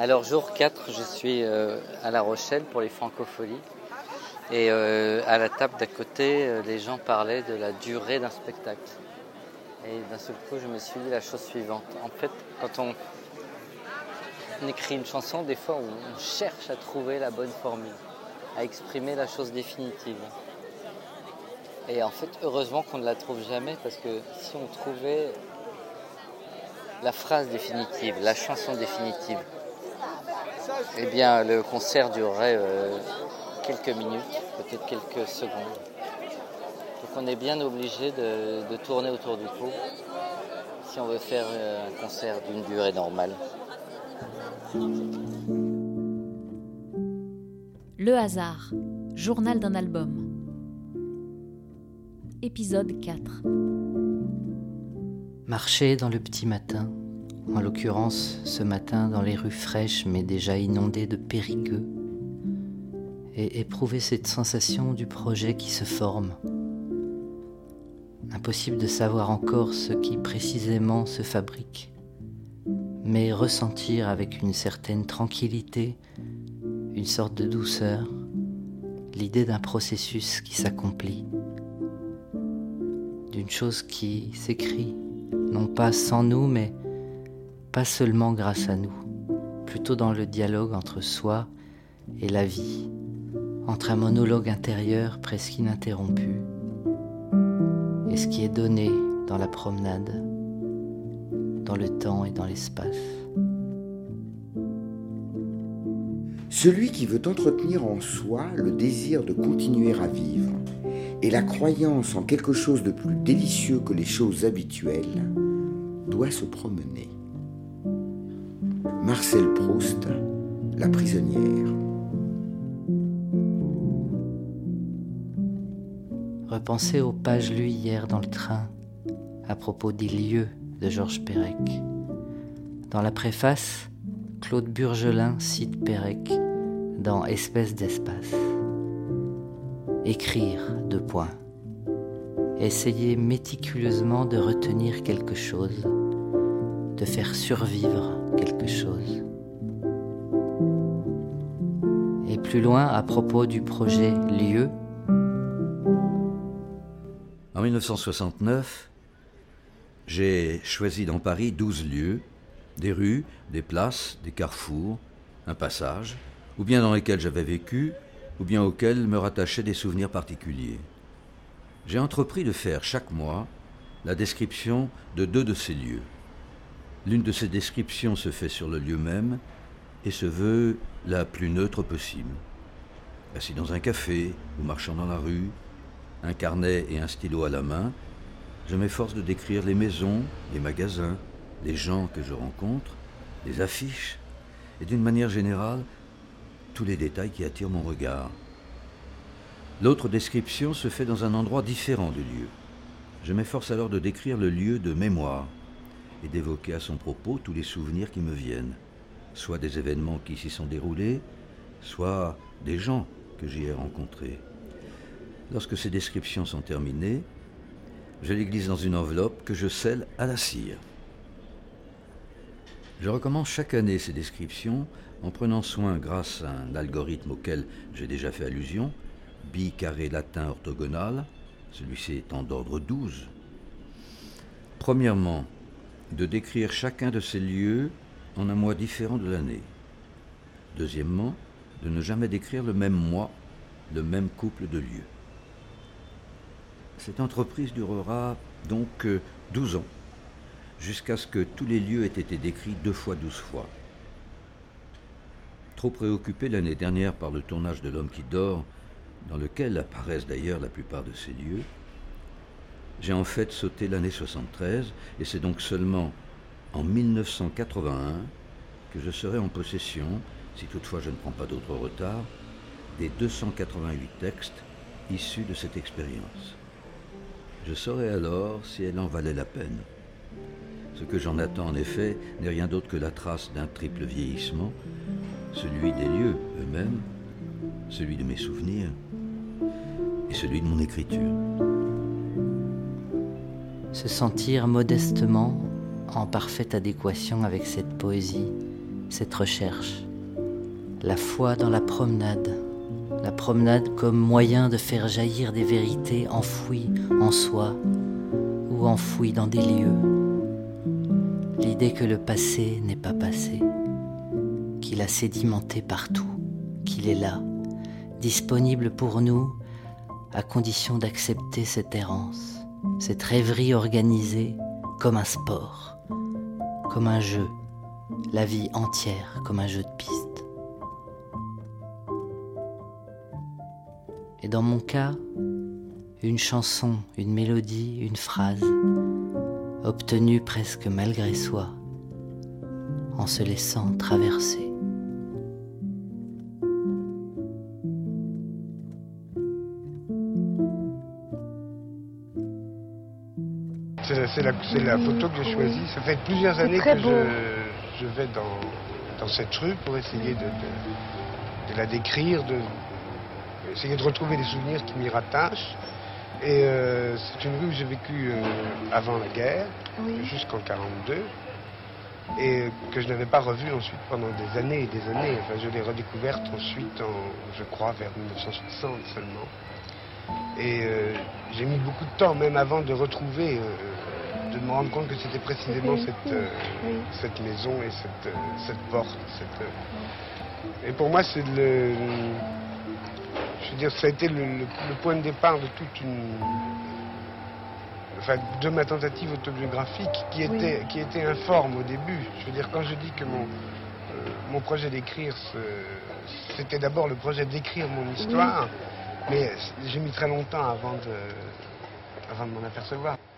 Alors jour 4, je suis euh, à La Rochelle pour les francopholies. Et euh, à la table d'à côté, euh, les gens parlaient de la durée d'un spectacle. Et d'un seul coup, je me suis dit la chose suivante. En fait, quand on, on écrit une chanson, des fois, on cherche à trouver la bonne formule, à exprimer la chose définitive. Et en fait, heureusement qu'on ne la trouve jamais, parce que si on trouvait la phrase définitive, la chanson définitive, eh bien, le concert durerait euh, quelques minutes, peut-être quelques secondes. Donc on est bien obligé de, de tourner autour du pot si on veut faire euh, un concert d'une durée normale. Le hasard, journal d'un album. Épisode 4. Marcher dans le petit matin, en l'occurrence ce matin dans les rues fraîches mais déjà inondées de périgueux, et éprouver cette sensation du projet qui se forme. Impossible de savoir encore ce qui précisément se fabrique, mais ressentir avec une certaine tranquillité, une sorte de douceur, l'idée d'un processus qui s'accomplit, d'une chose qui s'écrit, non pas sans nous, mais pas seulement grâce à nous, plutôt dans le dialogue entre soi et la vie, entre un monologue intérieur presque ininterrompu et ce qui est donné dans la promenade, dans le temps et dans l'espace. Celui qui veut entretenir en soi le désir de continuer à vivre et la croyance en quelque chose de plus délicieux que les choses habituelles doit se promener. Marcel Proust, La prisonnière. Repensez aux pages lues hier dans le train à propos des lieux de Georges Perec. Dans la préface, Claude Burgelin cite Perec dans Espèce d'espace. Écrire, deux points. Essayer méticuleusement de retenir quelque chose, de faire survivre quelque chose. Et plus loin, à propos du projet Lieu, En 1969, j'ai choisi dans Paris 12 lieux, des rues, des places, des carrefours, un passage, ou bien dans lesquels j'avais vécu, ou bien auxquels me rattachaient des souvenirs particuliers. J'ai entrepris de faire chaque mois la description de deux de ces lieux. L'une de ces descriptions se fait sur le lieu même et se veut la plus neutre possible. Assis dans un café ou marchant dans la rue, un carnet et un stylo à la main, je m'efforce de décrire les maisons, les magasins, les gens que je rencontre, les affiches, et d'une manière générale, tous les détails qui attirent mon regard. L'autre description se fait dans un endroit différent du lieu. Je m'efforce alors de décrire le lieu de mémoire et d'évoquer à son propos tous les souvenirs qui me viennent, soit des événements qui s'y sont déroulés, soit des gens que j'y ai rencontrés. Lorsque ces descriptions sont terminées, je les glisse dans une enveloppe que je scelle à la cire. Je recommence chaque année ces descriptions en prenant soin, grâce à un algorithme auquel j'ai déjà fait allusion, bi carré latin orthogonal, celui-ci étant d'ordre 12. Premièrement, de décrire chacun de ces lieux en un mois différent de l'année. Deuxièmement, de ne jamais décrire le même mois, le même couple de lieux. Cette entreprise durera donc 12 ans, jusqu'à ce que tous les lieux aient été décrits deux fois douze fois. Trop préoccupé l'année dernière par le tournage de L'homme qui dort, dans lequel apparaissent d'ailleurs la plupart de ces lieux, j'ai en fait sauté l'année 73, et c'est donc seulement en 1981 que je serai en possession, si toutefois je ne prends pas d'autre retard, des 288 textes issus de cette expérience. Je saurai alors si elle en valait la peine. Ce que j'en attends en effet n'est rien d'autre que la trace d'un triple vieillissement, celui des lieux eux-mêmes, celui de mes souvenirs et celui de mon écriture. Se sentir modestement en parfaite adéquation avec cette poésie cette recherche. La foi dans la promenade. La promenade comme moyen de faire jaillir des vérités enfouies en soi ou enfouies dans des lieux. L'idée que le passé n'est pas passé, qu'il a sédimenté partout, qu'il est là, disponible pour nous à condition d'accepter cette errance, cette rêverie organisée comme un sport, comme un jeu, la vie entière comme un jeu de piste. Et dans mon cas, une chanson, une mélodie, une phrase, obtenue presque malgré soi, en se laissant traverser. C'est la, la, photo que j'ai choisie. Ça fait plusieurs années que je, je, vais dans, dans, cette rue pour essayer de, de, de la décrire, de, essayer de retrouver des souvenirs qui m'y rattachent. Et euh, c'est une rue où j'ai vécu euh, avant la guerre, oui. jusqu'en 42, et que je n'avais pas revue ensuite pendant des années et des années. Enfin, je l'ai redécouverte ensuite, en, je crois, vers 1960 seulement. Et euh, j'ai mis beaucoup de temps, même avant de retrouver, euh, de me rendre compte que c'était précisément cette, euh, cette, maison et cette, cette porte. Cette, et pour moi, c'est le. Je veux dire, ça a été le, le, le, point de départ de toute une. Enfin, de ma tentative autobiographique qui était, qui était informe au début. Je veux dire, quand je dis que mon, mon projet d'écrire, c'était d'abord le projet d'écrire mon histoire. Mais j'ai mis très longtemps avant de, avant de m'en apercevoir.